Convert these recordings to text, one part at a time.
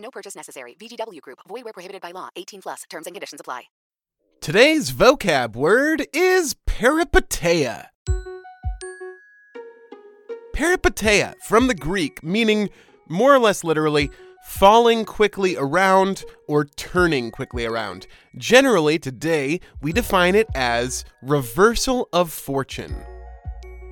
No purchase necessary. VGW Group. Void where prohibited by law. 18 plus. Terms and conditions apply. Today's vocab word is peripeteia. Peripeteia, from the Greek, meaning more or less literally falling quickly around or turning quickly around. Generally, today, we define it as reversal of fortune.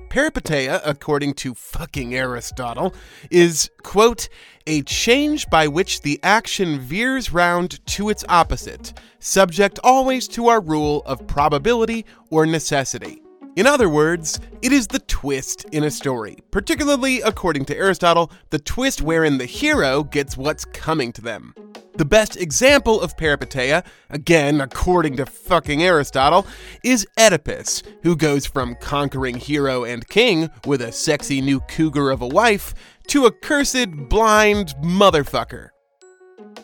Peripeteia, according to fucking Aristotle, is, quote, a change by which the action veers round to its opposite, subject always to our rule of probability or necessity. In other words, it is the twist in a story, particularly according to Aristotle, the twist wherein the hero gets what's coming to them. The best example of peripeteia, again according to fucking Aristotle, is Oedipus, who goes from conquering hero and king with a sexy new cougar of a wife to a cursed blind motherfucker.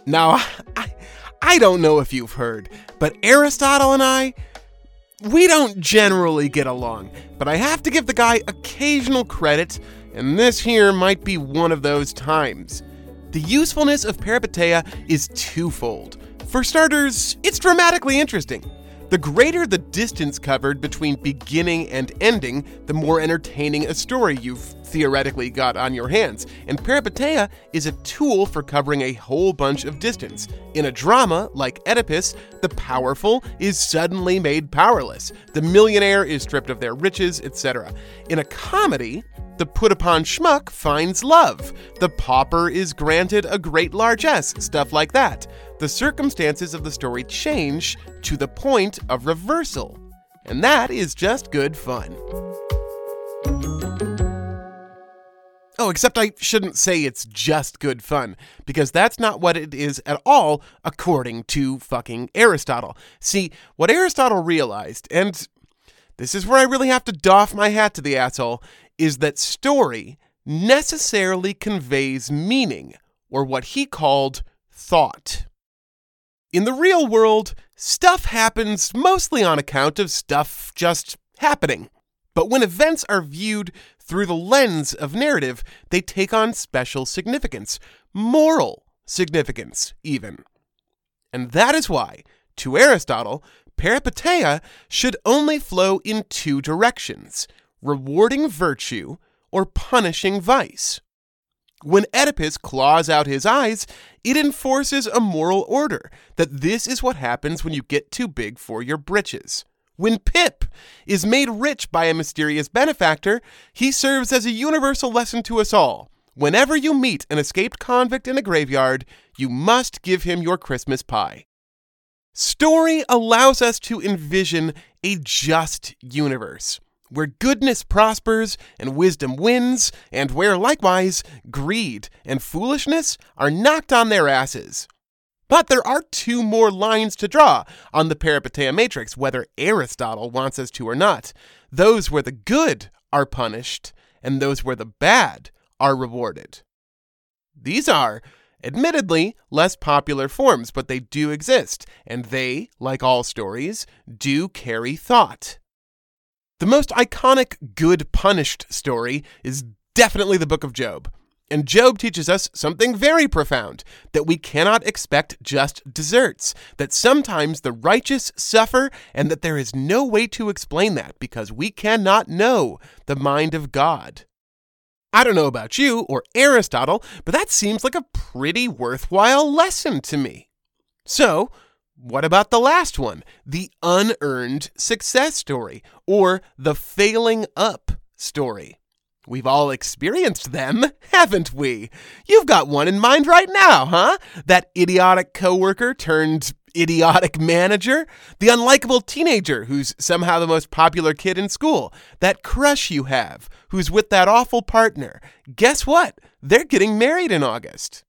Now, I, I don't know if you've heard, but Aristotle and I, we don't generally get along, but I have to give the guy occasional credit, and this here might be one of those times. The usefulness of peripeteia is twofold. For starters, it's dramatically interesting. The greater the distance covered between beginning and ending, the more entertaining a story you've theoretically got on your hands. And peripeteia is a tool for covering a whole bunch of distance. In a drama like Oedipus, the powerful is suddenly made powerless. The millionaire is stripped of their riches, etc. In a comedy, the put upon schmuck finds love. The pauper is granted a great largesse, stuff like that. The circumstances of the story change to the point of reversal. And that is just good fun. Oh, except I shouldn't say it's just good fun, because that's not what it is at all, according to fucking Aristotle. See, what Aristotle realized, and this is where I really have to doff my hat to the asshole, is that story necessarily conveys meaning, or what he called thought. In the real world, stuff happens mostly on account of stuff just happening. But when events are viewed through the lens of narrative, they take on special significance, moral significance, even. And that is why, to Aristotle, peripeteia should only flow in two directions rewarding virtue or punishing vice. When Oedipus claws out his eyes, it enforces a moral order that this is what happens when you get too big for your britches. When Pip is made rich by a mysterious benefactor, he serves as a universal lesson to us all. Whenever you meet an escaped convict in a graveyard, you must give him your Christmas pie. Story allows us to envision a just universe where goodness prospers and wisdom wins, and where likewise greed and foolishness are knocked on their asses. But there are two more lines to draw on the Peripeteia matrix, whether Aristotle wants us to or not. Those where the good are punished, and those where the bad are rewarded. These are, admittedly, less popular forms, but they do exist, and they, like all stories, do carry thought. The most iconic good punished story is definitely the book of Job. And Job teaches us something very profound that we cannot expect just desserts, that sometimes the righteous suffer, and that there is no way to explain that because we cannot know the mind of God. I don't know about you or Aristotle, but that seems like a pretty worthwhile lesson to me. So, what about the last one? The unearned success story, or the failing up story. We've all experienced them, haven't we? You've got one in mind right now, huh? That idiotic coworker turned idiotic manager, the unlikable teenager who's somehow the most popular kid in school, that crush you have who's with that awful partner. Guess what? They're getting married in August.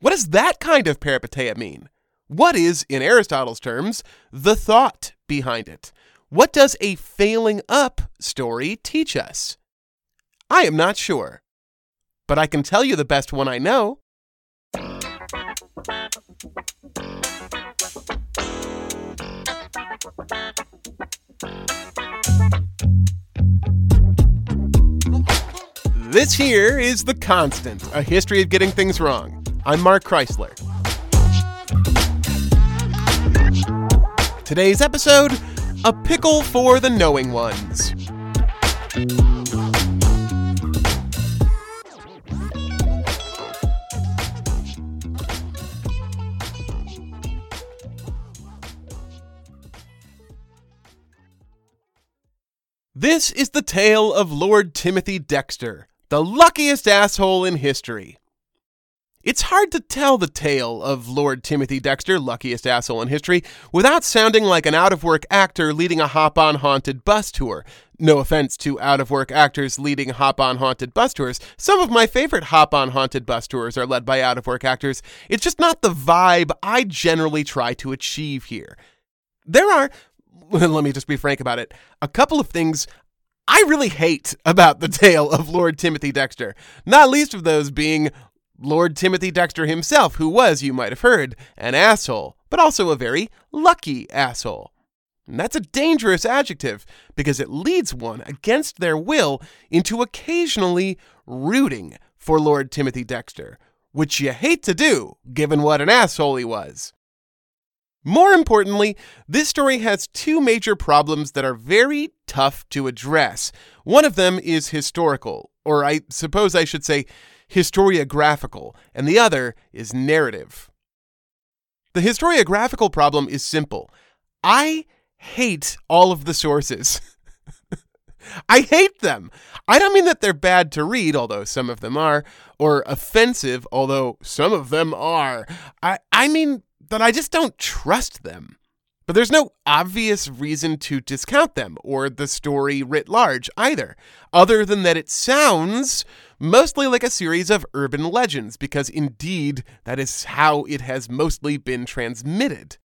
What does that kind of peripeteia mean? What is, in Aristotle's terms, the thought behind it? What does a failing up story teach us? I am not sure. But I can tell you the best one I know. This here is The Constant, a history of getting things wrong. I'm Mark Chrisler. Today's episode A Pickle for the Knowing Ones. This is the tale of Lord Timothy Dexter, the luckiest asshole in history. It's hard to tell the tale of Lord Timothy Dexter, luckiest asshole in history, without sounding like an out of work actor leading a hop on haunted bus tour. No offense to out of work actors leading hop on haunted bus tours. Some of my favorite hop on haunted bus tours are led by out of work actors. It's just not the vibe I generally try to achieve here. There are, let me just be frank about it, a couple of things I really hate about the tale of Lord Timothy Dexter, not least of those being Lord Timothy Dexter himself, who was, you might have heard, an asshole, but also a very lucky asshole. And that's a dangerous adjective because it leads one against their will into occasionally rooting for Lord Timothy Dexter, which you hate to do given what an asshole he was. More importantly, this story has two major problems that are very tough to address. One of them is historical, or I suppose I should say historiographical, and the other is narrative. The historiographical problem is simple. I hate all of the sources. I hate them. I don't mean that they're bad to read, although some of them are, or offensive, although some of them are. I, I mean that I just don't trust them. But there's no obvious reason to discount them or the story writ large either, other than that it sounds mostly like a series of urban legends, because indeed that is how it has mostly been transmitted.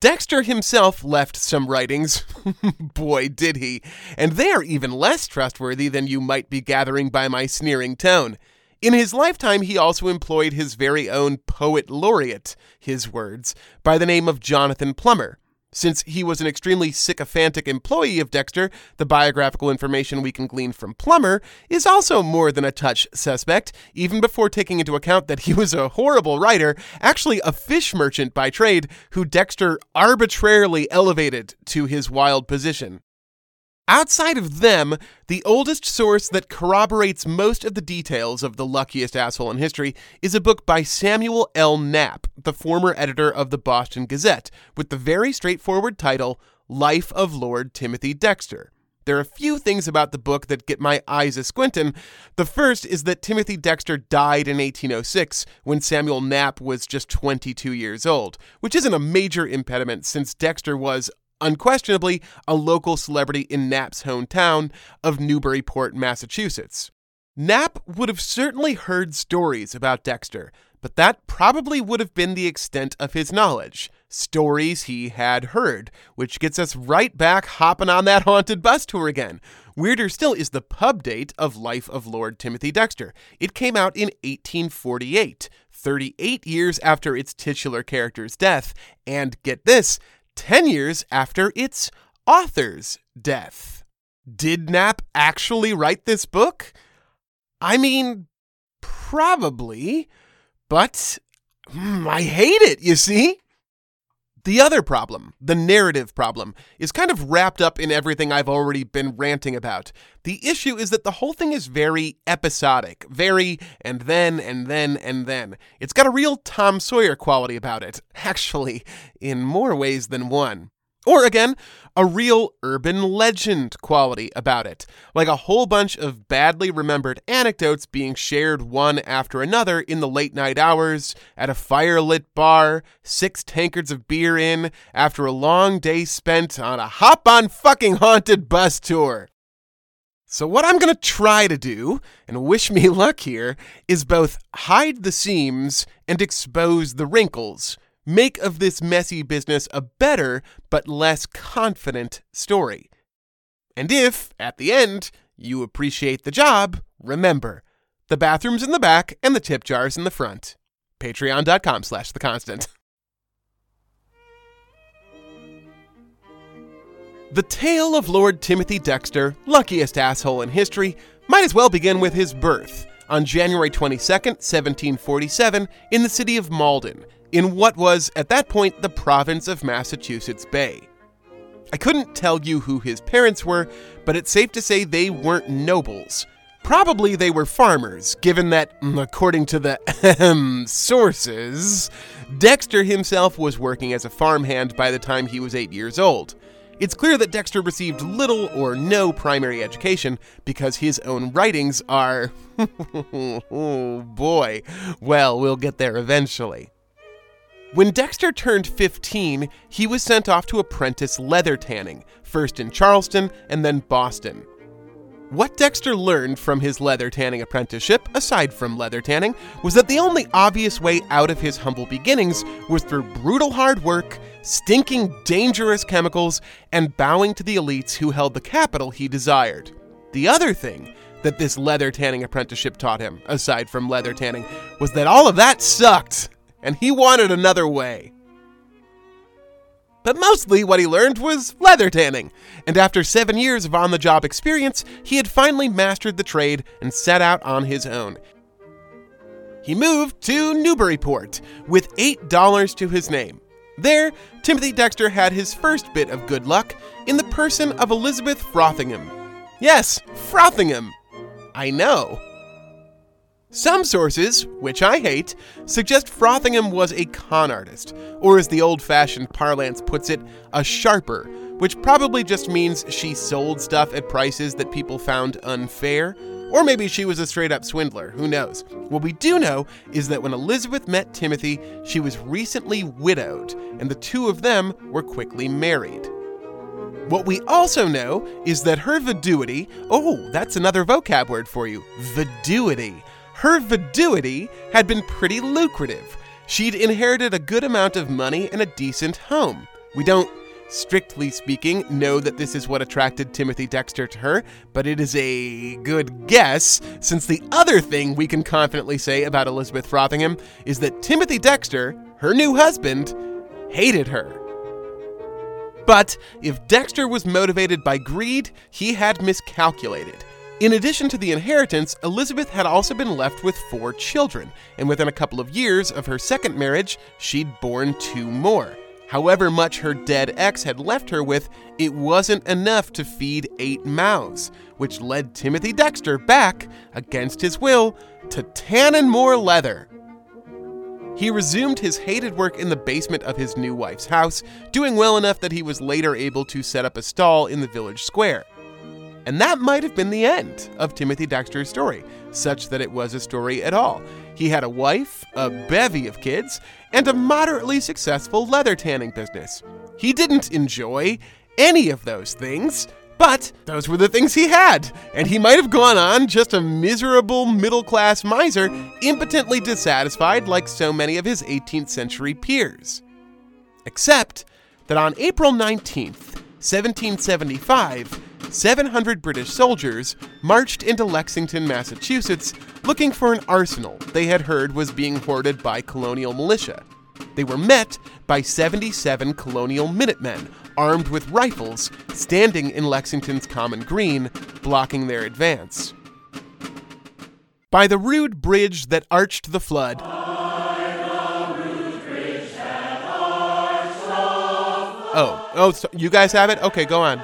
Dexter himself left some writings. Boy, did he. And they are even less trustworthy than you might be gathering by my sneering tone. In his lifetime, he also employed his very own poet laureate, his words, by the name of Jonathan Plummer. Since he was an extremely sycophantic employee of Dexter, the biographical information we can glean from Plummer is also more than a touch suspect, even before taking into account that he was a horrible writer, actually a fish merchant by trade, who Dexter arbitrarily elevated to his wild position. Outside of them, the oldest source that corroborates most of the details of the luckiest asshole in history is a book by Samuel L. Knapp, the former editor of the Boston Gazette, with the very straightforward title Life of Lord Timothy Dexter. There are a few things about the book that get my eyes a squintin'. The first is that Timothy Dexter died in 1806 when Samuel Knapp was just 22 years old, which isn't a major impediment since Dexter was unquestionably a local celebrity in Knapp's hometown of Newburyport, Massachusetts. Knapp would have certainly heard stories about Dexter, but that probably would have been the extent of his knowledge. Stories he had heard, which gets us right back hopping on that haunted bus tour again. Weirder still is the pub date of Life of Lord Timothy Dexter. It came out in 1848, 38 years after its titular character's death, and get this, 10 years after its author's death. Did Knapp actually write this book? I mean, probably, but mm, I hate it, you see? The other problem, the narrative problem, is kind of wrapped up in everything I've already been ranting about. The issue is that the whole thing is very episodic, very and then and then and then. It's got a real Tom Sawyer quality about it, actually, in more ways than one. Or again, a real urban legend quality about it, like a whole bunch of badly remembered anecdotes being shared one after another in the late night hours, at a firelit bar, six tankards of beer in, after a long day spent on a hop on fucking haunted bus tour. So, what I'm going to try to do, and wish me luck here, is both hide the seams and expose the wrinkles make of this messy business a better but less confident story. And if, at the end, you appreciate the job, remember the bathroom's in the back and the tip jar's in the front. Patreon.com slash the constant. The tale of Lord Timothy Dexter, luckiest asshole in history, might as well begin with his birth on January 22nd, 1747, in the city of Malden, in what was, at that point, the province of Massachusetts Bay. I couldn't tell you who his parents were, but it's safe to say they weren't nobles. Probably they were farmers, given that, mm, according to the sources, Dexter himself was working as a farmhand by the time he was eight years old. It's clear that Dexter received little or no primary education because his own writings are. oh boy. Well, we'll get there eventually. When Dexter turned 15, he was sent off to apprentice leather tanning, first in Charlestown and then Boston. What Dexter learned from his leather tanning apprenticeship, aside from leather tanning, was that the only obvious way out of his humble beginnings was through brutal hard work, stinking dangerous chemicals, and bowing to the elites who held the capital he desired. The other thing that this leather tanning apprenticeship taught him, aside from leather tanning, was that all of that sucked and he wanted another way. But mostly what he learned was leather tanning, and after seven years of on the job experience, he had finally mastered the trade and set out on his own. He moved to Newburyport with $8 to his name. There, Timothy Dexter had his first bit of good luck in the person of Elizabeth Frothingham. Yes, Frothingham! I know. Some sources, which I hate, suggest Frothingham was a con artist, or as the old fashioned parlance puts it, a sharper, which probably just means she sold stuff at prices that people found unfair. Or maybe she was a straight up swindler, who knows? What we do know is that when Elizabeth met Timothy, she was recently widowed, and the two of them were quickly married. What we also know is that her viduity, oh, that's another vocab word for you, viduity, her viduity had been pretty lucrative. She'd inherited a good amount of money and a decent home. We don't, strictly speaking, know that this is what attracted Timothy Dexter to her, but it is a good guess, since the other thing we can confidently say about Elizabeth Frothingham is that Timothy Dexter, her new husband, hated her. But if Dexter was motivated by greed, he had miscalculated. In addition to the inheritance, Elizabeth had also been left with four children, and within a couple of years of her second marriage, she'd born two more. However much her dead ex had left her with, it wasn't enough to feed eight mouths, which led Timothy Dexter back, against his will, to tanning more leather. He resumed his hated work in the basement of his new wife's house, doing well enough that he was later able to set up a stall in the village square. And that might have been the end of Timothy Dexter's story, such that it was a story at all. He had a wife, a bevy of kids, and a moderately successful leather tanning business. He didn't enjoy any of those things, but those were the things he had, and he might have gone on just a miserable middle class miser, impotently dissatisfied like so many of his 18th century peers. Except that on April 19th, 1775, 700 British soldiers marched into Lexington, Massachusetts, looking for an arsenal they had heard was being hoarded by colonial militia. They were met by 77 colonial Minutemen, armed with rifles, standing in Lexington's Common Green, blocking their advance. By the rude bridge that arched the flood, Oh, oh, so you guys have it? Okay, go on.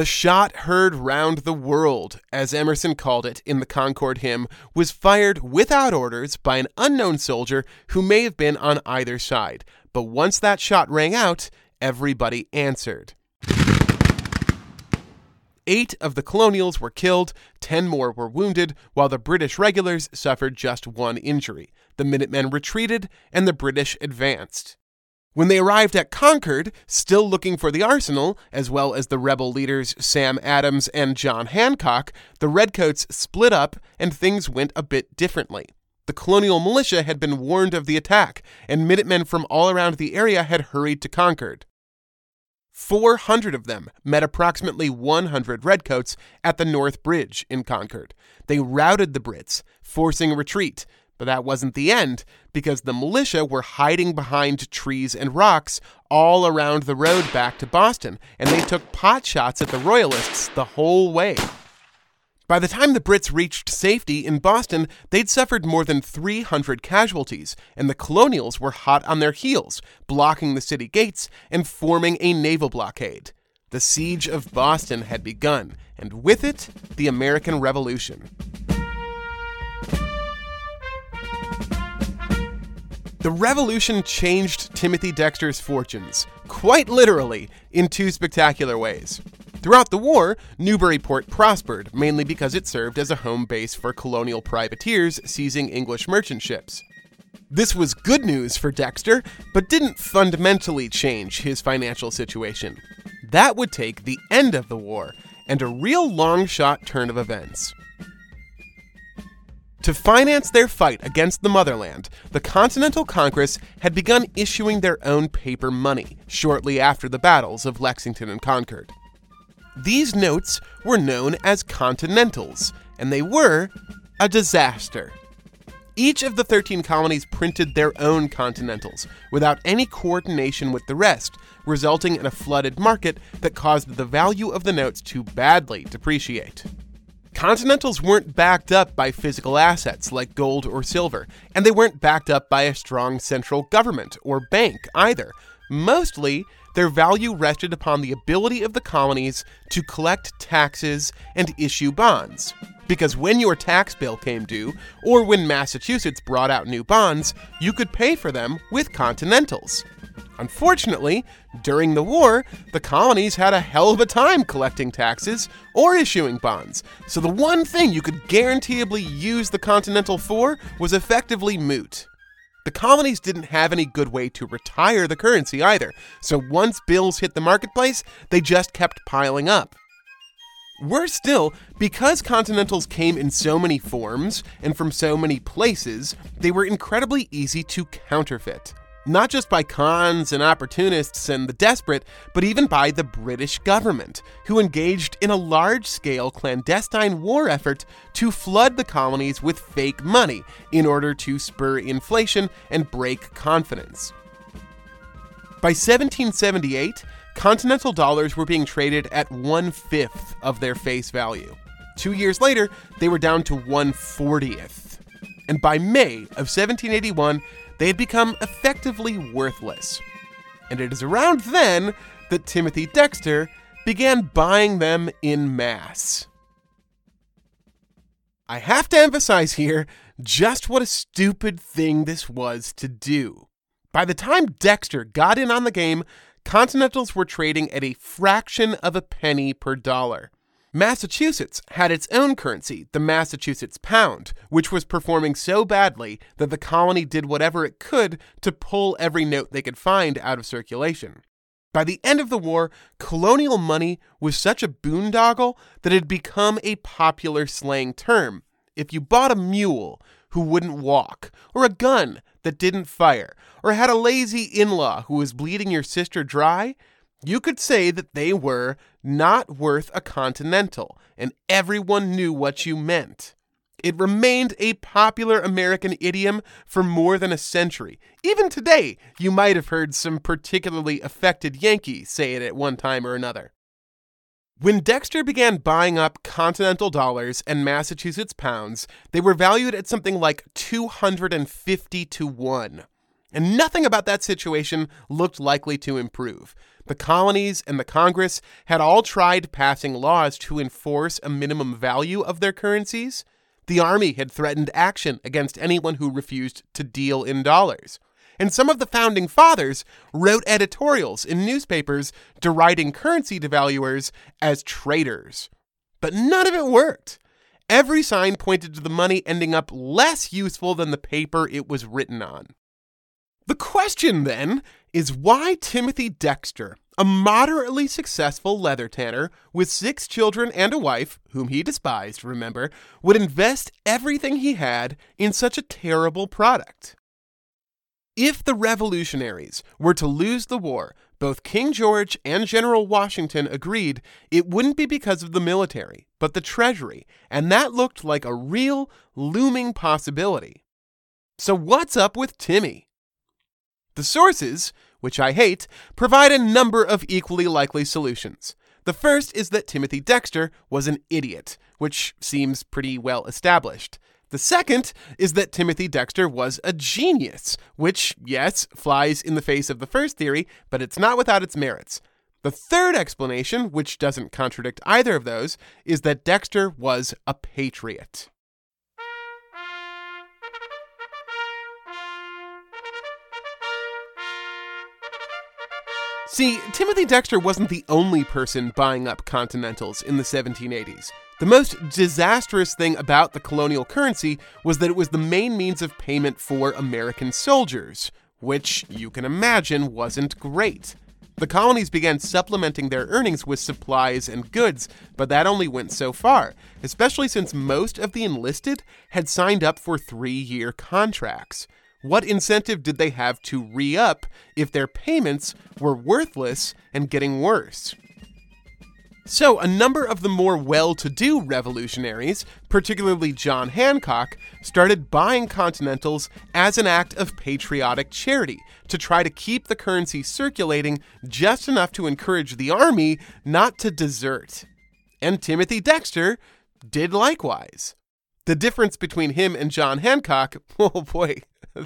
The shot heard round the world, as Emerson called it in the Concord hymn, was fired without orders by an unknown soldier who may have been on either side. But once that shot rang out, everybody answered. Eight of the colonials were killed, ten more were wounded, while the British regulars suffered just one injury. The Minutemen retreated, and the British advanced. When they arrived at Concord, still looking for the arsenal, as well as the rebel leaders Sam Adams and John Hancock, the Redcoats split up and things went a bit differently. The colonial militia had been warned of the attack, and Minutemen from all around the area had hurried to Concord. 400 of them met approximately 100 Redcoats at the North Bridge in Concord. They routed the Brits, forcing a retreat, but that wasn't the end, because the militia were hiding behind trees and rocks all around the road back to Boston, and they took pot shots at the Royalists the whole way. By the time the Brits reached safety in Boston, they'd suffered more than 300 casualties, and the colonials were hot on their heels, blocking the city gates and forming a naval blockade. The siege of Boston had begun, and with it, the American Revolution. The revolution changed Timothy Dexter's fortunes, quite literally, in two spectacular ways. Throughout the war, Newburyport prospered, mainly because it served as a home base for colonial privateers seizing English merchant ships. This was good news for Dexter, but didn't fundamentally change his financial situation. That would take the end of the war and a real long shot turn of events. To finance their fight against the motherland, the Continental Congress had begun issuing their own paper money shortly after the battles of Lexington and Concord. These notes were known as Continentals, and they were a disaster. Each of the 13 colonies printed their own Continentals without any coordination with the rest, resulting in a flooded market that caused the value of the notes to badly depreciate. Continentals weren't backed up by physical assets like gold or silver, and they weren't backed up by a strong central government or bank either. Mostly, their value rested upon the ability of the colonies to collect taxes and issue bonds. Because when your tax bill came due, or when Massachusetts brought out new bonds, you could pay for them with Continentals. Unfortunately, during the war, the colonies had a hell of a time collecting taxes or issuing bonds, so the one thing you could guaranteeably use the Continental for was effectively moot. The colonies didn't have any good way to retire the currency either, so once bills hit the marketplace, they just kept piling up. Worse still, because Continentals came in so many forms and from so many places, they were incredibly easy to counterfeit not just by cons and opportunists and the desperate, but even by the British government, who engaged in a large scale clandestine war effort to flood the colonies with fake money in order to spur inflation and break confidence. By 1778, continental dollars were being traded at one fifth of their face value. Two years later, they were down to 140th. And by May of 1781, they had become effectively worthless. And it is around then that Timothy Dexter began buying them in mass. I have to emphasize here just what a stupid thing this was to do. By the time Dexter got in on the game, Continentals were trading at a fraction of a penny per dollar. Massachusetts had its own currency, the Massachusetts pound, which was performing so badly that the colony did whatever it could to pull every note they could find out of circulation. By the end of the war, colonial money was such a boondoggle that it had become a popular slang term. If you bought a mule who wouldn't walk, or a gun that didn't fire, or had a lazy in law who was bleeding your sister dry, you could say that they were not worth a continental, and everyone knew what you meant. It remained a popular American idiom for more than a century. Even today, you might have heard some particularly affected Yankee say it at one time or another. When Dexter began buying up continental dollars and Massachusetts pounds, they were valued at something like 250 to 1. And nothing about that situation looked likely to improve. The colonies and the Congress had all tried passing laws to enforce a minimum value of their currencies. The Army had threatened action against anyone who refused to deal in dollars. And some of the founding fathers wrote editorials in newspapers deriding currency devaluers as traitors. But none of it worked. Every sign pointed to the money ending up less useful than the paper it was written on. The question then is why Timothy Dexter, a moderately successful leather tanner with six children and a wife, whom he despised, remember, would invest everything he had in such a terrible product? If the revolutionaries were to lose the war, both King George and General Washington agreed it wouldn't be because of the military, but the treasury, and that looked like a real, looming possibility. So, what's up with Timmy? The sources, which I hate, provide a number of equally likely solutions. The first is that Timothy Dexter was an idiot, which seems pretty well established. The second is that Timothy Dexter was a genius, which, yes, flies in the face of the first theory, but it's not without its merits. The third explanation, which doesn't contradict either of those, is that Dexter was a patriot. See, Timothy Dexter wasn't the only person buying up Continentals in the 1780s. The most disastrous thing about the colonial currency was that it was the main means of payment for American soldiers, which you can imagine wasn't great. The colonies began supplementing their earnings with supplies and goods, but that only went so far, especially since most of the enlisted had signed up for three year contracts. What incentive did they have to re up if their payments were worthless and getting worse? So, a number of the more well to do revolutionaries, particularly John Hancock, started buying Continentals as an act of patriotic charity to try to keep the currency circulating just enough to encourage the army not to desert. And Timothy Dexter did likewise. The difference between him and John Hancock, oh boy,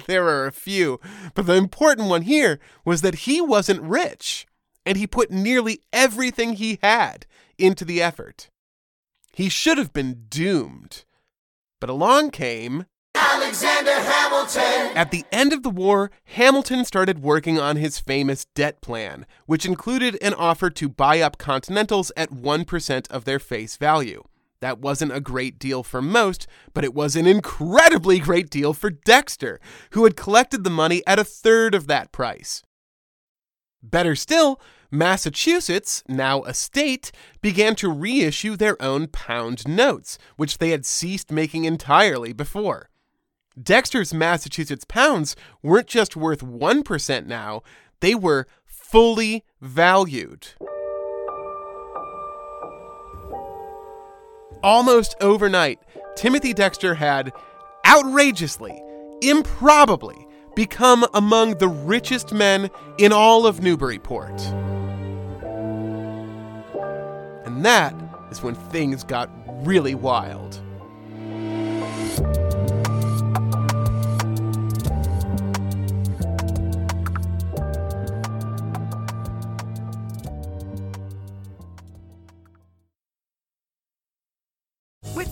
there are a few. But the important one here was that he wasn't rich, and he put nearly everything he had into the effort. He should have been doomed. But along came Alexander Hamilton. At the end of the war, Hamilton started working on his famous debt plan, which included an offer to buy up Continentals at 1% of their face value. That wasn't a great deal for most, but it was an incredibly great deal for Dexter, who had collected the money at a third of that price. Better still, Massachusetts, now a state, began to reissue their own pound notes, which they had ceased making entirely before. Dexter's Massachusetts pounds weren't just worth 1% now, they were fully valued. Almost overnight, Timothy Dexter had outrageously, improbably, become among the richest men in all of Newburyport. And that is when things got really wild.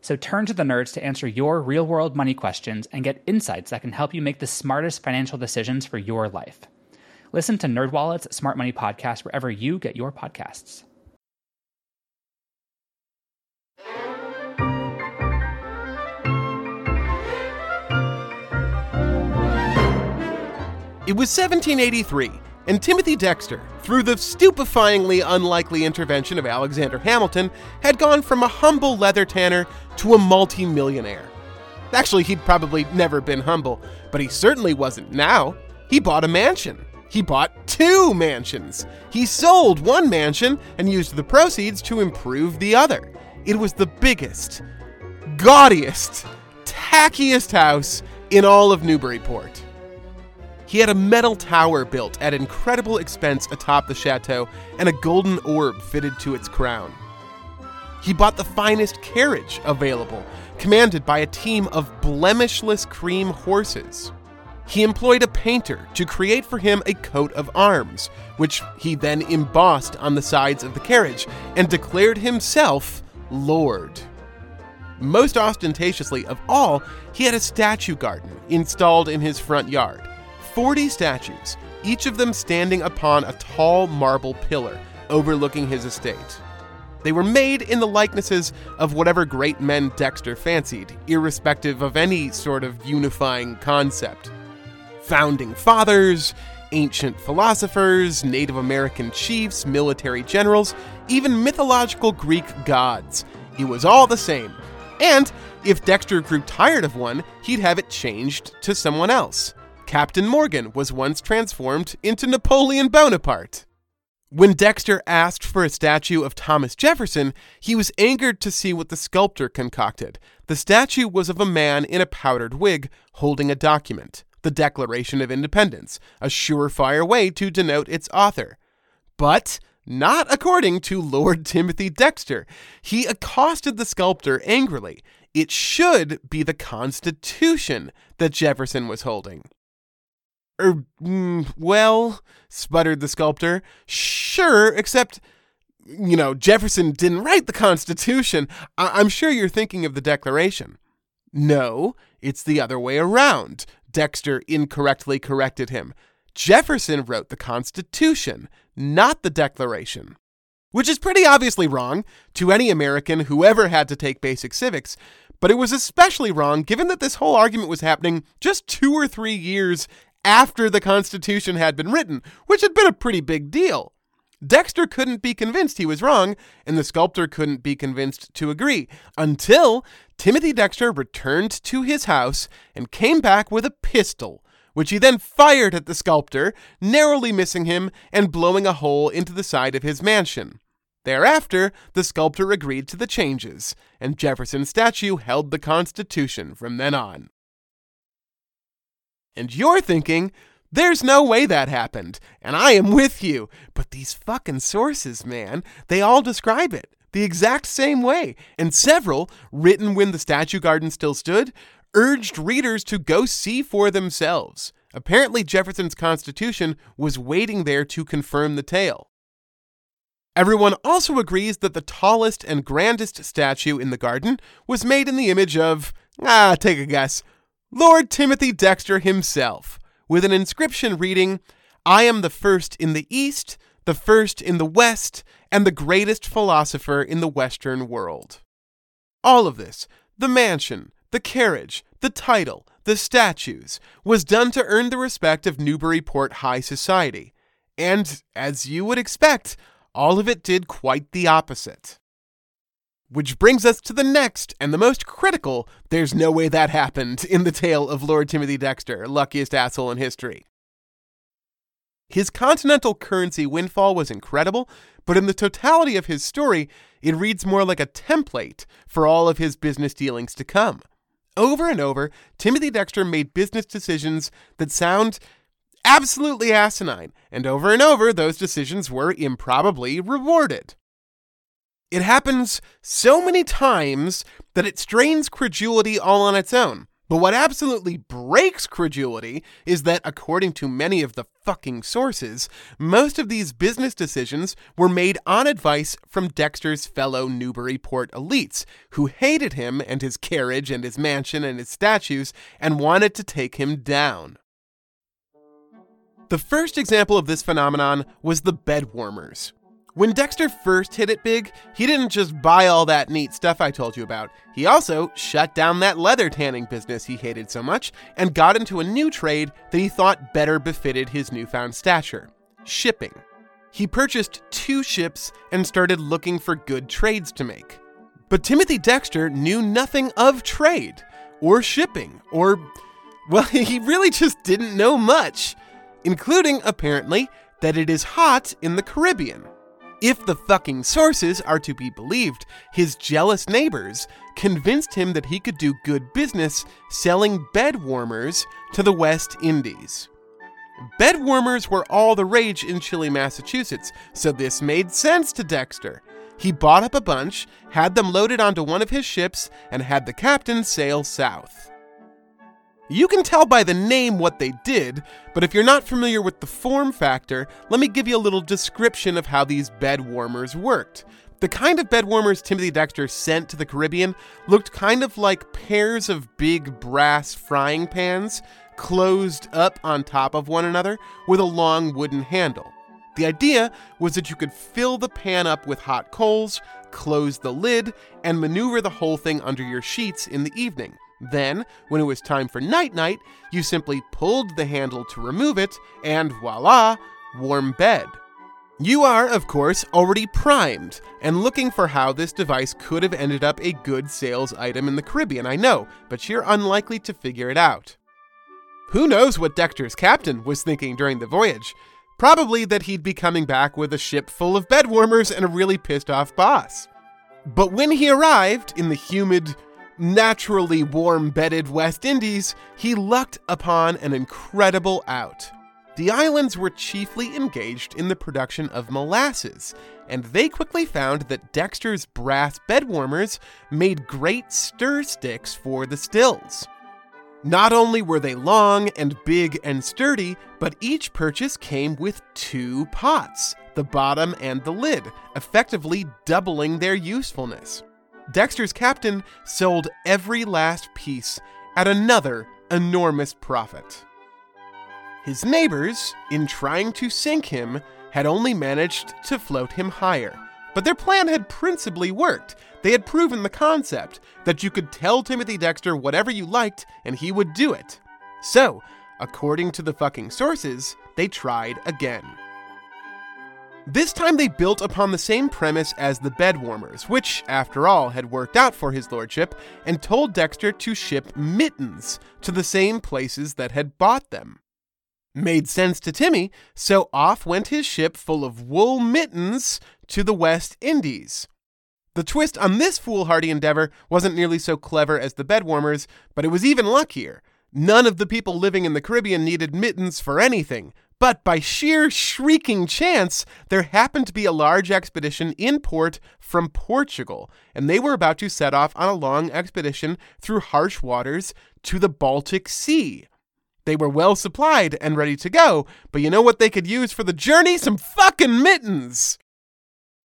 So turn to the nerds to answer your real world money questions and get insights that can help you make the smartest financial decisions for your life. Listen to NerdWallet's Smart Money Podcast wherever you get your podcasts. It was 1783, and Timothy Dexter, through the stupefyingly unlikely intervention of Alexander Hamilton, had gone from a humble leather tanner to a multi-millionaire. Actually, he'd probably never been humble, but he certainly wasn't now. He bought a mansion. He bought two mansions. He sold one mansion and used the proceeds to improve the other. It was the biggest, gaudiest, tackiest house in all of Newburyport. He had a metal tower built at incredible expense atop the chateau and a golden orb fitted to its crown. He bought the finest carriage available, commanded by a team of blemishless cream horses. He employed a painter to create for him a coat of arms, which he then embossed on the sides of the carriage and declared himself Lord. Most ostentatiously of all, he had a statue garden installed in his front yard. 40 statues, each of them standing upon a tall marble pillar overlooking his estate. They were made in the likenesses of whatever great men Dexter fancied, irrespective of any sort of unifying concept. Founding fathers, ancient philosophers, Native American chiefs, military generals, even mythological Greek gods. It was all the same. And if Dexter grew tired of one, he'd have it changed to someone else. Captain Morgan was once transformed into Napoleon Bonaparte. When Dexter asked for a statue of Thomas Jefferson, he was angered to see what the sculptor concocted. The statue was of a man in a powdered wig holding a document, the Declaration of Independence, a surefire way to denote its author. But not according to Lord Timothy Dexter. He accosted the sculptor angrily. It should be the Constitution that Jefferson was holding. Er, mm, well, sputtered the sculptor. Sure, except, you know, Jefferson didn't write the Constitution. I- I'm sure you're thinking of the Declaration. No, it's the other way around. Dexter incorrectly corrected him. Jefferson wrote the Constitution, not the Declaration. Which is pretty obviously wrong to any American who ever had to take basic civics, but it was especially wrong given that this whole argument was happening just two or three years after the Constitution had been written, which had been a pretty big deal. Dexter couldn't be convinced he was wrong, and the sculptor couldn't be convinced to agree until Timothy Dexter returned to his house and came back with a pistol, which he then fired at the sculptor, narrowly missing him and blowing a hole into the side of his mansion. Thereafter, the sculptor agreed to the changes, and Jefferson's statue held the Constitution from then on. And you're thinking, there's no way that happened. And I am with you. But these fucking sources, man, they all describe it the exact same way. And several, written when the statue garden still stood, urged readers to go see for themselves. Apparently, Jefferson's Constitution was waiting there to confirm the tale. Everyone also agrees that the tallest and grandest statue in the garden was made in the image of, ah, take a guess, Lord Timothy Dexter himself, with an inscription reading, I am the first in the East, the first in the West, and the greatest philosopher in the Western world. All of this, the mansion, the carriage, the title, the statues, was done to earn the respect of Newburyport high society. And, as you would expect, all of it did quite the opposite. Which brings us to the next and the most critical there's no way that happened in the tale of Lord Timothy Dexter, luckiest asshole in history. His continental currency windfall was incredible, but in the totality of his story, it reads more like a template for all of his business dealings to come. Over and over, Timothy Dexter made business decisions that sound absolutely asinine, and over and over, those decisions were improbably rewarded. It happens so many times that it strains credulity all on its own. But what absolutely breaks credulity is that, according to many of the fucking sources, most of these business decisions were made on advice from Dexter's fellow Newburyport elites, who hated him and his carriage and his mansion and his statues and wanted to take him down. The first example of this phenomenon was the bed warmers. When Dexter first hit it big, he didn't just buy all that neat stuff I told you about. He also shut down that leather tanning business he hated so much and got into a new trade that he thought better befitted his newfound stature shipping. He purchased two ships and started looking for good trades to make. But Timothy Dexter knew nothing of trade, or shipping, or, well, he really just didn't know much, including, apparently, that it is hot in the Caribbean. If the fucking sources are to be believed, his jealous neighbors convinced him that he could do good business selling bed warmers to the West Indies. Bed warmers were all the rage in chilly, Massachusetts, so this made sense to Dexter. He bought up a bunch, had them loaded onto one of his ships, and had the captain sail south. You can tell by the name what they did, but if you're not familiar with the form factor, let me give you a little description of how these bed warmers worked. The kind of bed warmers Timothy Dexter sent to the Caribbean looked kind of like pairs of big brass frying pans closed up on top of one another with a long wooden handle. The idea was that you could fill the pan up with hot coals, close the lid, and maneuver the whole thing under your sheets in the evening. Then, when it was time for night night, you simply pulled the handle to remove it, and voila, warm bed. You are, of course, already primed and looking for how this device could have ended up a good sales item in the Caribbean, I know, but you're unlikely to figure it out. Who knows what Dexter's captain was thinking during the voyage? Probably that he'd be coming back with a ship full of bed warmers and a really pissed off boss. But when he arrived in the humid, naturally warm bedded West Indies, he lucked upon an incredible out. The islands were chiefly engaged in the production of molasses, and they quickly found that Dexter's brass bed warmers made great stir sticks for the stills. Not only were they long and big and sturdy, but each purchase came with two pots, the bottom and the lid, effectively doubling their usefulness. Dexter's captain sold every last piece at another enormous profit. His neighbors, in trying to sink him, had only managed to float him higher. But their plan had principally worked. They had proven the concept that you could tell Timothy Dexter whatever you liked and he would do it. So, according to the fucking sources, they tried again. This time they built upon the same premise as the bed warmers, which, after all, had worked out for his lordship, and told Dexter to ship mittens to the same places that had bought them. Made sense to Timmy, so off went his ship full of wool mittens to the West Indies. The twist on this foolhardy endeavor wasn't nearly so clever as the bed warmers, but it was even luckier. None of the people living in the Caribbean needed mittens for anything, but by sheer shrieking chance, there happened to be a large expedition in port from Portugal, and they were about to set off on a long expedition through harsh waters to the Baltic Sea. They were well supplied and ready to go, but you know what they could use for the journey? Some fucking mittens!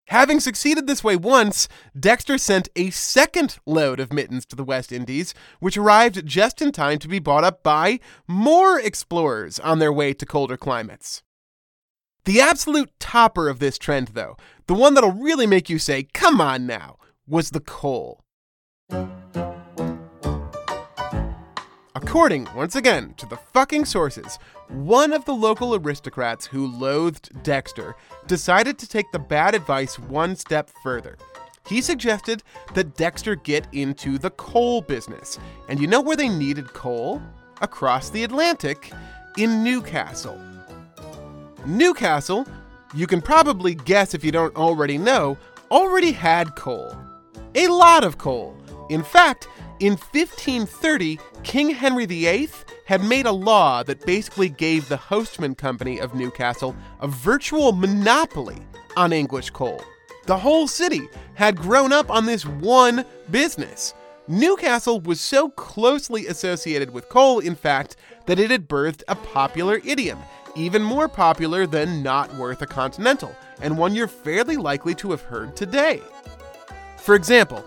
Having succeeded this way once, Dexter sent a second load of mittens to the West Indies, which arrived just in time to be bought up by more explorers on their way to colder climates. The absolute topper of this trend, though, the one that'll really make you say, come on now, was the coal. According, once again, to the fucking sources, one of the local aristocrats who loathed Dexter decided to take the bad advice one step further. He suggested that Dexter get into the coal business. And you know where they needed coal? Across the Atlantic in Newcastle. Newcastle, you can probably guess if you don't already know, already had coal. A lot of coal. In fact, in 1530, King Henry VIII had made a law that basically gave the Hostman Company of Newcastle a virtual monopoly on English coal. The whole city had grown up on this one business. Newcastle was so closely associated with coal, in fact, that it had birthed a popular idiom, even more popular than not worth a continental, and one you're fairly likely to have heard today. For example,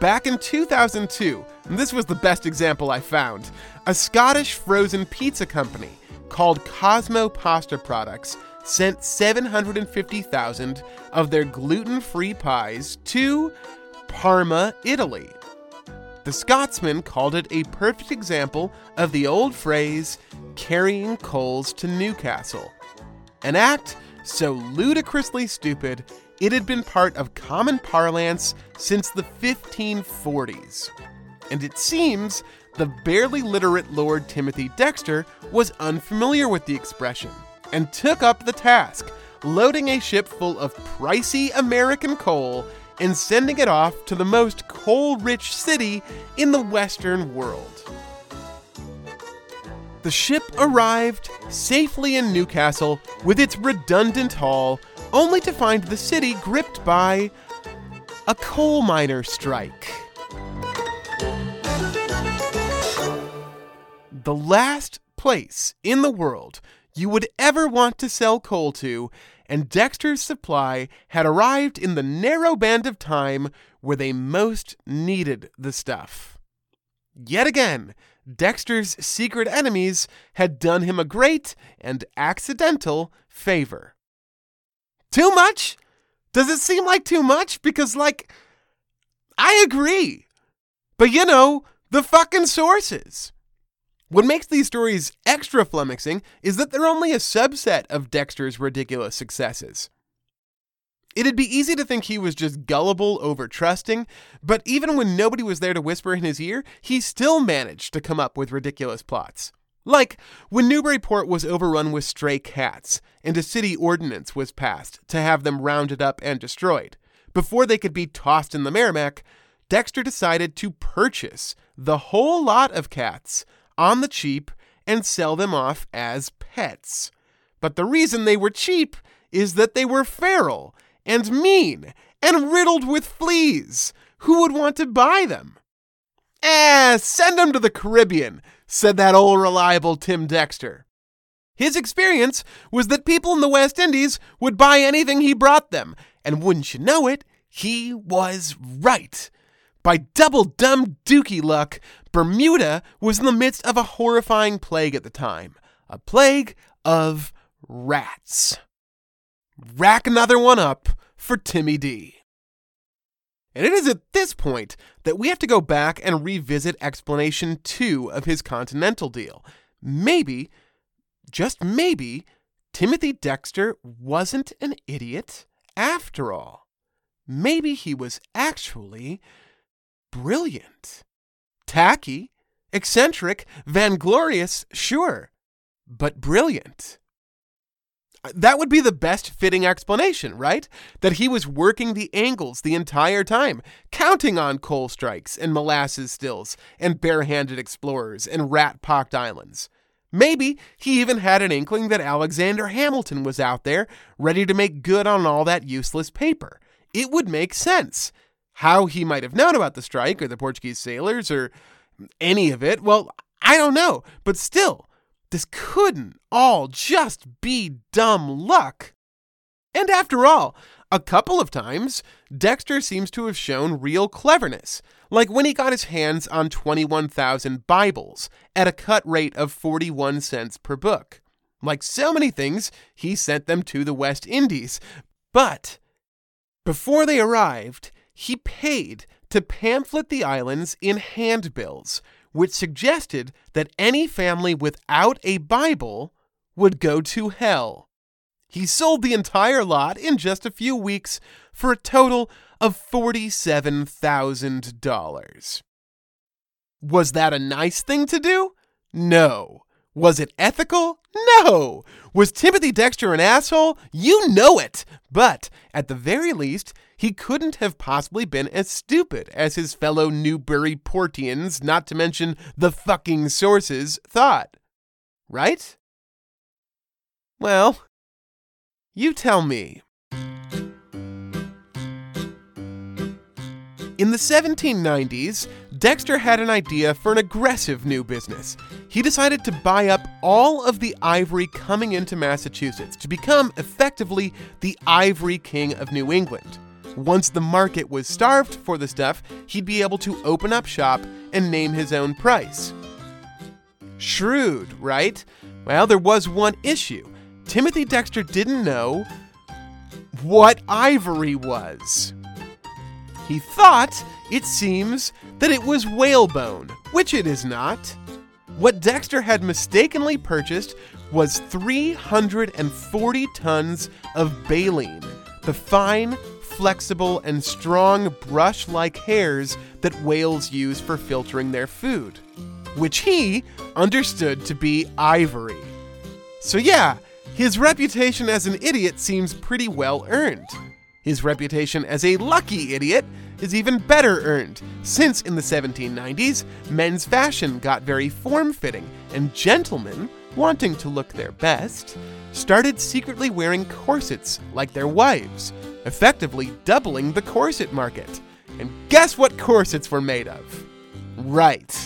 back in 2002, and this was the best example I found, a Scottish frozen pizza company called Cosmo Pasta Products sent 750,000 of their gluten free pies to Parma, Italy. The Scotsman called it a perfect example of the old phrase, carrying coals to Newcastle. An act so ludicrously stupid, it had been part of common parlance since the 1540s. And it seems the barely literate Lord Timothy Dexter was unfamiliar with the expression and took up the task, loading a ship full of pricey American coal and sending it off to the most coal rich city in the Western world. The ship arrived safely in Newcastle with its redundant hull, only to find the city gripped by a coal miner strike. The last place in the world you would ever want to sell coal to, and Dexter's supply had arrived in the narrow band of time where they most needed the stuff. Yet again, Dexter's secret enemies had done him a great and accidental favor. Too much? Does it seem like too much? Because, like, I agree. But you know, the fucking sources. What makes these stories extra flummoxing is that they're only a subset of Dexter's ridiculous successes. It'd be easy to think he was just gullible over trusting, but even when nobody was there to whisper in his ear, he still managed to come up with ridiculous plots. Like when Newburyport was overrun with stray cats, and a city ordinance was passed to have them rounded up and destroyed. Before they could be tossed in the Merrimack, Dexter decided to purchase the whole lot of cats on the cheap and sell them off as pets. But the reason they were cheap is that they were feral and mean and riddled with fleas. Who would want to buy them? Eh, send them to the Caribbean, said that old reliable Tim Dexter. His experience was that people in the West Indies would buy anything he brought them, and wouldn't you know it, he was right. By double dumb dookie luck, Bermuda was in the midst of a horrifying plague at the time a plague of rats. Rack another one up for Timmy D. And it is at this point that we have to go back and revisit explanation two of his Continental deal. Maybe, just maybe, Timothy Dexter wasn't an idiot after all. Maybe he was actually brilliant. Tacky, eccentric, vainglorious, sure, but brilliant. Uh, that would be the best fitting explanation, right? That he was working the angles the entire time, counting on coal strikes and molasses stills and barehanded explorers and rat pocked islands. Maybe he even had an inkling that Alexander Hamilton was out there, ready to make good on all that useless paper. It would make sense. How he might have known about the strike or the Portuguese sailors or any of it, well, I don't know. But still, this couldn't all just be dumb luck. And after all, a couple of times, Dexter seems to have shown real cleverness, like when he got his hands on 21,000 Bibles at a cut rate of 41 cents per book. Like so many things, he sent them to the West Indies. But before they arrived, he paid to pamphlet the islands in handbills, which suggested that any family without a Bible would go to hell. He sold the entire lot in just a few weeks for a total of $47,000. Was that a nice thing to do? No. Was it ethical? No. Was Timothy Dexter an asshole? You know it. But at the very least, he couldn't have possibly been as stupid as his fellow Newburyportians, not to mention the fucking sources, thought. Right? Well, you tell me. In the 1790s, Dexter had an idea for an aggressive new business. He decided to buy up all of the ivory coming into Massachusetts to become effectively the ivory king of New England. Once the market was starved for the stuff, he'd be able to open up shop and name his own price. Shrewd, right? Well, there was one issue. Timothy Dexter didn't know what ivory was. He thought, it seems, that it was whalebone, which it is not. What Dexter had mistakenly purchased was 340 tons of baleen, the fine, flexible, and strong brush like hairs that whales use for filtering their food, which he understood to be ivory. So, yeah, his reputation as an idiot seems pretty well earned. His reputation as a lucky idiot is even better earned, since in the 1790s, men's fashion got very form fitting, and gentlemen, wanting to look their best, started secretly wearing corsets like their wives, effectively doubling the corset market. And guess what corsets were made of? Right.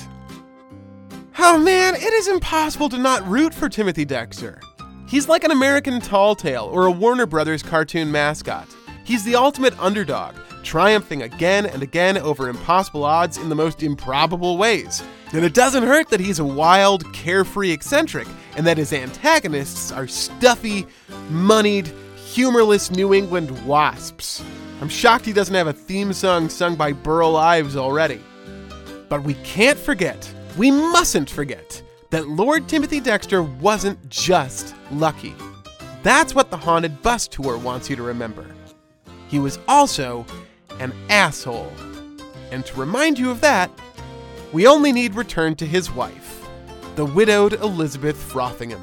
Oh man, it is impossible to not root for Timothy Dexter. He's like an American tall tale or a Warner Brothers cartoon mascot. He's the ultimate underdog, triumphing again and again over impossible odds in the most improbable ways. And it doesn't hurt that he's a wild, carefree eccentric, and that his antagonists are stuffy, moneyed, humorless New England wasps. I'm shocked he doesn't have a theme song sung by Burl Ives already. But we can't forget, we mustn't forget, that Lord Timothy Dexter wasn't just lucky. That's what the Haunted Bus Tour wants you to remember he was also an asshole. And to remind you of that, we only need return to his wife, the widowed Elizabeth Frothingham.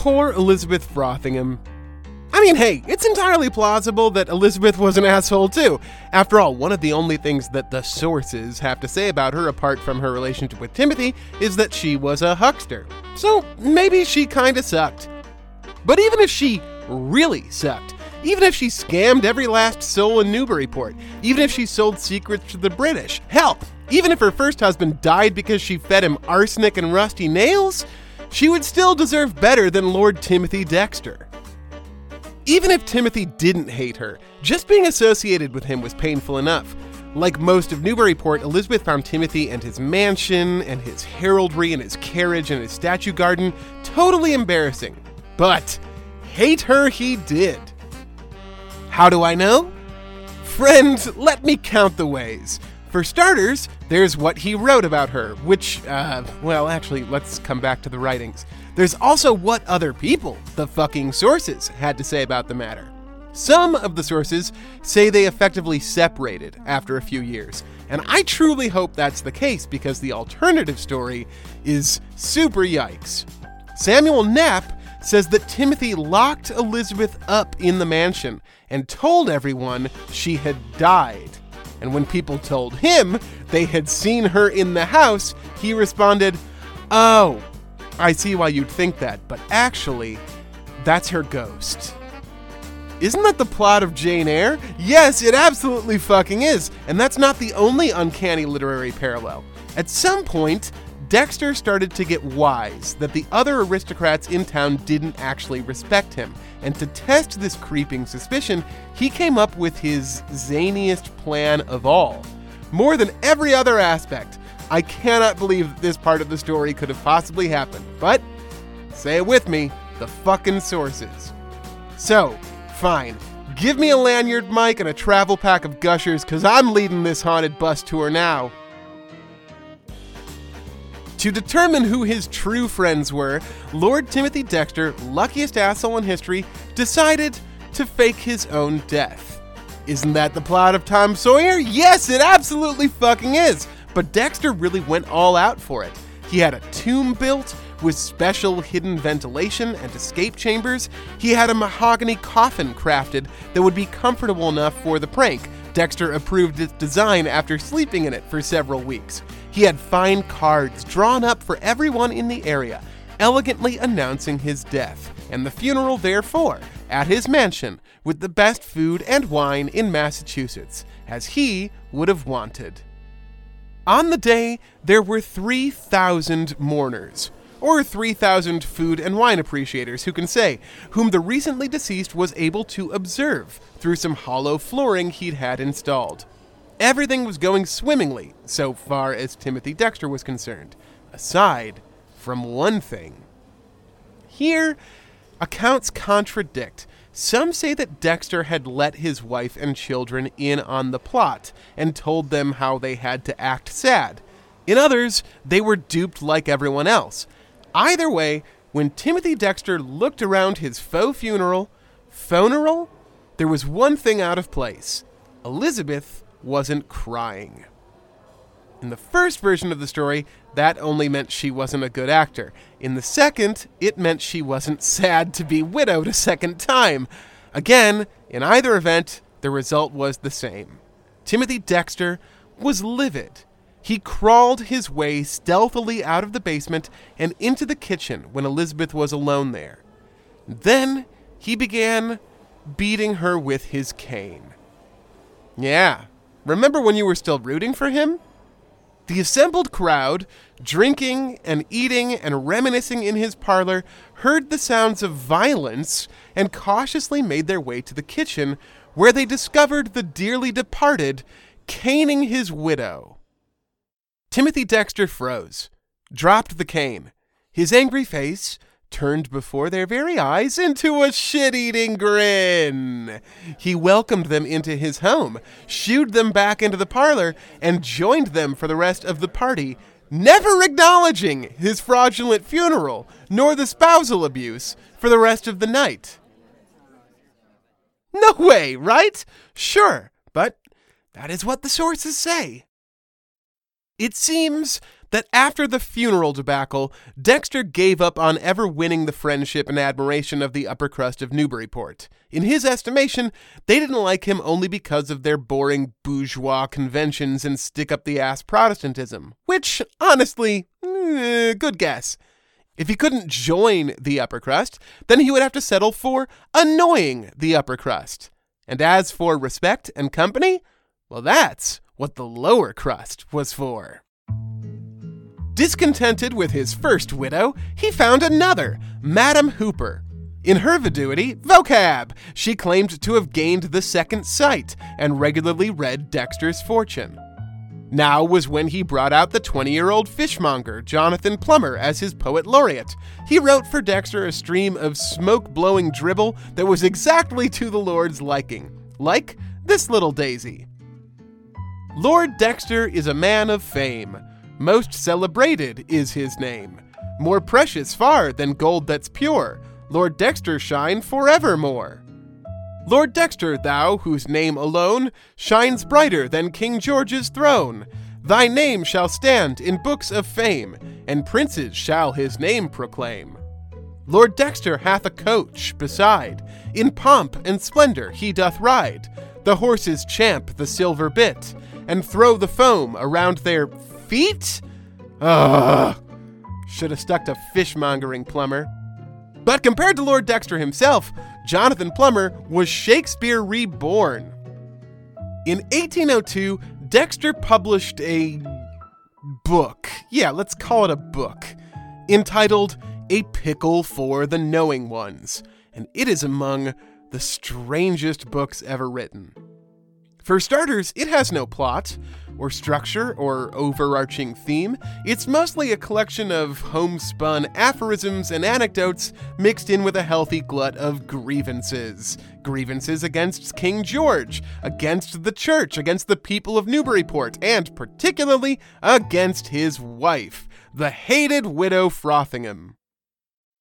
Poor Elizabeth Frothingham. I mean, hey, it's entirely plausible that Elizabeth was an asshole too. After all, one of the only things that the sources have to say about her, apart from her relationship with Timothy, is that she was a huckster. So maybe she kinda sucked. But even if she really sucked, even if she scammed every last soul in Newburyport, even if she sold secrets to the British, hell, even if her first husband died because she fed him arsenic and rusty nails, she would still deserve better than Lord Timothy Dexter. Even if Timothy didn't hate her, just being associated with him was painful enough. Like most of Newburyport, Elizabeth found Timothy and his mansion, and his heraldry, and his carriage, and his statue garden totally embarrassing. But hate her he did. How do I know? Friend, let me count the ways. For starters, there's what he wrote about her, which, uh, well, actually, let's come back to the writings. There's also what other people, the fucking sources, had to say about the matter. Some of the sources say they effectively separated after a few years, and I truly hope that's the case because the alternative story is super yikes. Samuel Knapp says that Timothy locked Elizabeth up in the mansion and told everyone she had died. And when people told him they had seen her in the house, he responded, Oh, I see why you'd think that, but actually, that's her ghost. Isn't that the plot of Jane Eyre? Yes, it absolutely fucking is. And that's not the only uncanny literary parallel. At some point, Dexter started to get wise that the other aristocrats in town didn't actually respect him. And to test this creeping suspicion, he came up with his zaniest plan of all. More than every other aspect, I cannot believe this part of the story could have possibly happened. But, say it with me, the fucking sources. So, fine. Give me a lanyard mic and a travel pack of gushers, cause I'm leading this haunted bus tour now. To determine who his true friends were, Lord Timothy Dexter, luckiest asshole in history, decided to fake his own death. Isn't that the plot of Tom Sawyer? Yes, it absolutely fucking is. But Dexter really went all out for it. He had a tomb built with special hidden ventilation and escape chambers. He had a mahogany coffin crafted that would be comfortable enough for the prank. Dexter approved its design after sleeping in it for several weeks. He had fine cards drawn up for everyone in the area, elegantly announcing his death, and the funeral, therefore, at his mansion, with the best food and wine in Massachusetts, as he would have wanted. On the day, there were 3,000 mourners, or 3,000 food and wine appreciators who can say, whom the recently deceased was able to observe through some hollow flooring he'd had installed. Everything was going swimmingly, so far as Timothy Dexter was concerned, aside from one thing. Here, accounts contradict. Some say that Dexter had let his wife and children in on the plot and told them how they had to act sad. In others, they were duped like everyone else. Either way, when Timothy Dexter looked around his faux funeral, funeral, there was one thing out of place. Elizabeth wasn't crying. In the first version of the story, that only meant she wasn't a good actor. In the second, it meant she wasn't sad to be widowed a second time. Again, in either event, the result was the same. Timothy Dexter was livid. He crawled his way stealthily out of the basement and into the kitchen when Elizabeth was alone there. Then he began beating her with his cane. Yeah, remember when you were still rooting for him? The assembled crowd, drinking and eating and reminiscing in his parlor, heard the sounds of violence and cautiously made their way to the kitchen, where they discovered the dearly departed caning his widow. Timothy Dexter froze, dropped the cane. His angry face turned before their very eyes into a shit eating grin. He welcomed them into his home, shooed them back into the parlor, and joined them for the rest of the party, never acknowledging his fraudulent funeral nor the spousal abuse for the rest of the night. No way, right? Sure, but that is what the sources say. It seems that after the funeral debacle, Dexter gave up on ever winning the friendship and admiration of the upper crust of Newburyport. In his estimation, they didn't like him only because of their boring bourgeois conventions and stick up the ass Protestantism, which, honestly, eh, good guess. If he couldn't join the upper crust, then he would have to settle for annoying the upper crust. And as for respect and company, well, that's what the lower crust was for. Discontented with his first widow, he found another, Madame Hooper. In her viduity, vocab, she claimed to have gained the second sight and regularly read Dexter's fortune. Now was when he brought out the 20 year old fishmonger, Jonathan Plummer, as his poet laureate. He wrote for Dexter a stream of smoke blowing dribble that was exactly to the Lord's liking, like this little daisy. Lord Dexter is a man of fame. Most celebrated is his name. More precious far than gold that's pure. Lord Dexter shine forevermore. Lord Dexter, thou whose name alone shines brighter than King George's throne, thy name shall stand in books of fame, and princes shall his name proclaim. Lord Dexter hath a coach beside, in pomp and splendor he doth ride. The horses champ the silver bit, and throw the foam around their feet? Ugh! Should have stuck to fishmongering, Plummer. But compared to Lord Dexter himself, Jonathan Plummer was Shakespeare reborn. In 1802, Dexter published a book. Yeah, let's call it a book. Entitled A Pickle for the Knowing Ones. And it is among the strangest books ever written. For starters, it has no plot, or structure, or overarching theme. It's mostly a collection of homespun aphorisms and anecdotes mixed in with a healthy glut of grievances. Grievances against King George, against the church, against the people of Newburyport, and particularly against his wife, the hated widow Frothingham.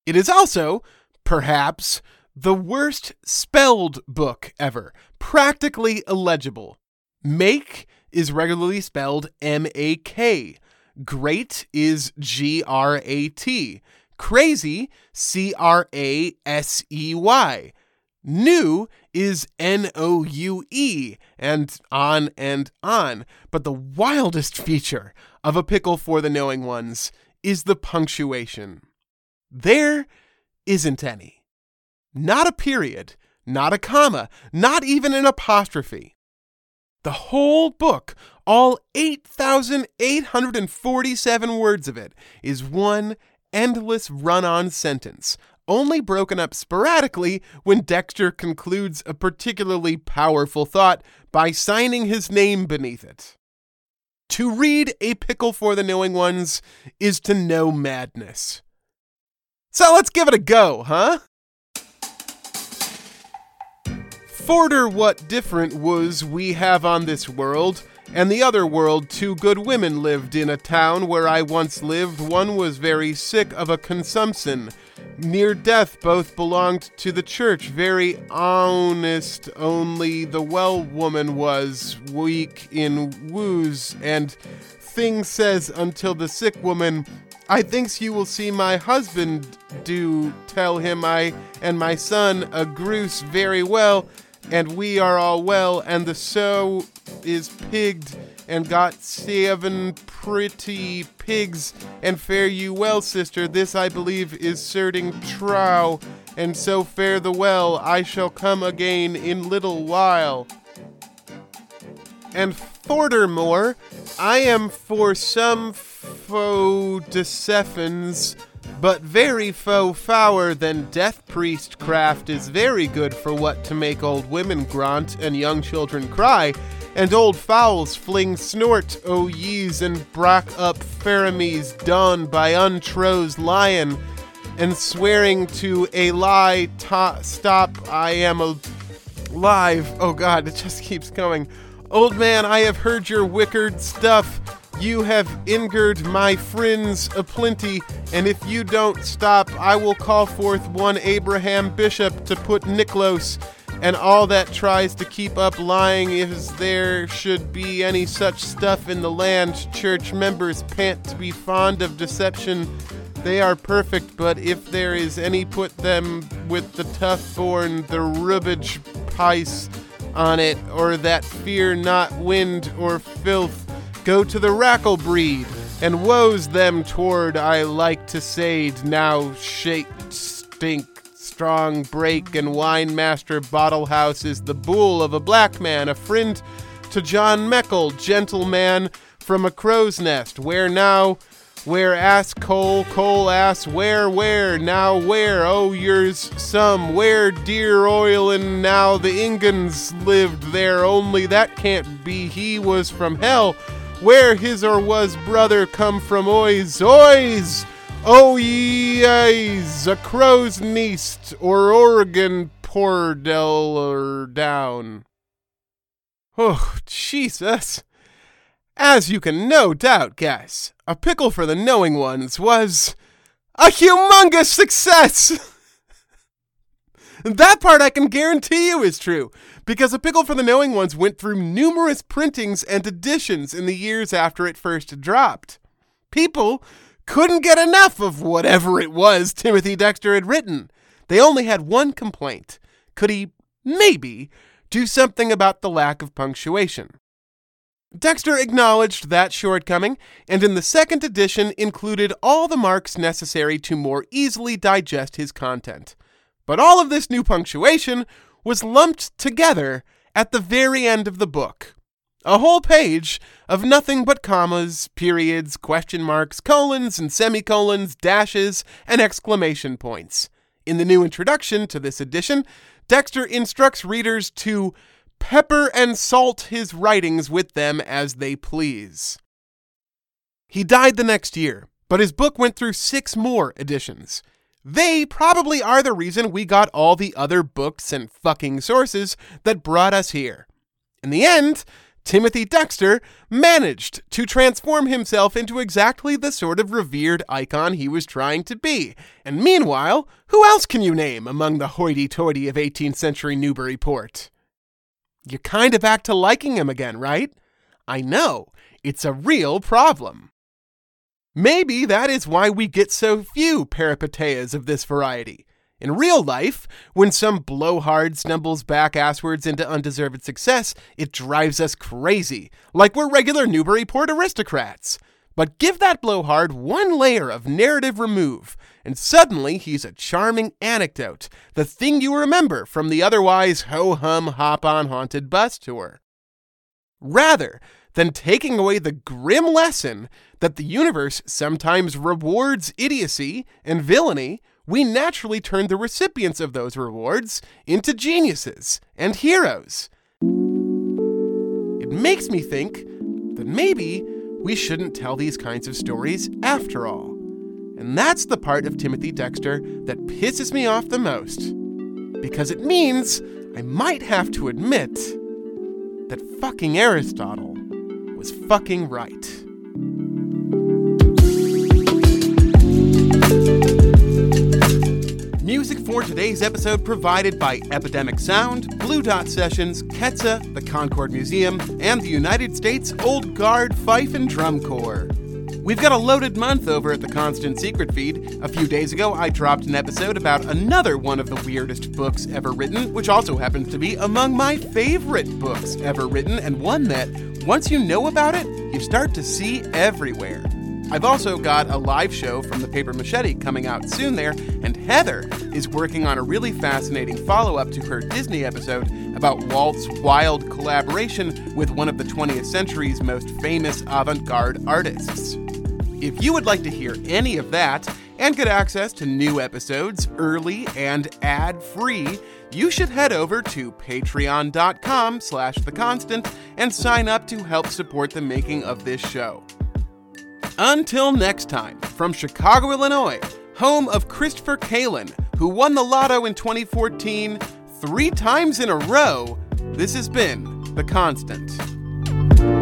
It is also, perhaps, the worst spelled book ever, practically illegible. Make is regularly spelled M A K. Great is G R A T. Crazy, C R A S E Y. New is N O U E, and on and on. But the wildest feature of a pickle for the knowing ones is the punctuation. There isn't any. Not a period, not a comma, not even an apostrophe. The whole book, all 8,847 words of it, is one endless run on sentence, only broken up sporadically when Dexter concludes a particularly powerful thought by signing his name beneath it. To read A Pickle for the Knowing Ones is to know madness. So let's give it a go, huh? Forder what different was we have on this world, and the other world two good women lived in a town where I once lived. One was very sick of a consumption. Near death, both belonged to the church, very honest, only the well woman was weak in woos, and thing says until the sick woman I thinks you will see my husband do tell him I and my son a agrees very well and we are all well, and the sow is pigged, and got seven pretty pigs, and fare you well, sister. This I believe is certing trow, and so fare the well. I shall come again in little while. And furthermore, I am for some faux deceptions but very faux fower than death priest craft is very good for what to make old women grunt and young children cry, and old fowls fling snort, o yees, and brack up Pharaohs done by untros lion, and swearing to a lie, ta- stop, I am alive. Oh god, it just keeps coming. Old man, I have heard your wicked stuff. You have injured my friends a plenty, and if you don't stop, I will call forth one Abraham Bishop to put Niklos and all that tries to keep up lying if there should be any such stuff in the land. Church members pant to be fond of deception. They are perfect, but if there is any, put them with the tough born, the rubbage pice on it, or that fear not wind or filth Go to the rackle breed, and woes them toward I like to say now shake, stink, strong break, and wine master bottle house is the bull of a black man, a friend to John Meckle, gentleman from a crow's nest, where now? Where ass coal, coal ass, where, where, now where, oh, yours some, where dear oil, and now the Ingans lived there, only that can't be, he was from hell, where his or was brother come from, oys, oys, oh a crow's nest, or Oregon poor del or down. Oh, Jesus. As you can no doubt guess, A Pickle for the Knowing Ones was a humongous success! that part I can guarantee you is true, because A Pickle for the Knowing Ones went through numerous printings and editions in the years after it first dropped. People couldn't get enough of whatever it was Timothy Dexter had written. They only had one complaint. Could he, maybe, do something about the lack of punctuation? Dexter acknowledged that shortcoming, and in the second edition included all the marks necessary to more easily digest his content. But all of this new punctuation was lumped together at the very end of the book. A whole page of nothing but commas, periods, question marks, colons and semicolons, dashes, and exclamation points. In the new introduction to this edition, Dexter instructs readers to pepper and salt his writings with them as they please. He died the next year, but his book went through six more editions. They probably are the reason we got all the other books and fucking sources that brought us here. In the end, Timothy Dexter managed to transform himself into exactly the sort of revered icon he was trying to be. And meanwhile, who else can you name among the hoity toity of 18th century Newburyport? You're kind of back to liking him again, right? I know, it's a real problem. Maybe that is why we get so few peripeteias of this variety. In real life, when some blowhard stumbles back asswards into undeserved success, it drives us crazy, like we're regular Newburyport aristocrats. But give that blowhard one layer of narrative remove, and suddenly he's a charming anecdote, the thing you remember from the otherwise ho hum hop on haunted bus tour. Rather than taking away the grim lesson that the universe sometimes rewards idiocy and villainy, we naturally turn the recipients of those rewards into geniuses and heroes. It makes me think that maybe we shouldn't tell these kinds of stories after all. And that's the part of Timothy Dexter that pisses me off the most. Because it means I might have to admit that fucking Aristotle was fucking right. Music for today's episode provided by Epidemic Sound, Blue Dot Sessions, Ketsa, the Concord Museum, and the United States Old Guard Fife and Drum Corps. We've got a loaded month over at the Constant Secret feed. A few days ago, I dropped an episode about another one of the weirdest books ever written, which also happens to be among my favorite books ever written, and one that, once you know about it, you start to see everywhere. I've also got a live show from the Paper Machete coming out soon there, and Heather is working on a really fascinating follow up to her Disney episode about Walt's wild collaboration with one of the 20th century's most famous avant garde artists. If you would like to hear any of that and get access to new episodes early and ad-free, you should head over to patreon.com slash theconstant and sign up to help support the making of this show. Until next time, from Chicago, Illinois, home of Christopher Kalin, who won the lotto in 2014 three times in a row, this has been The Constant.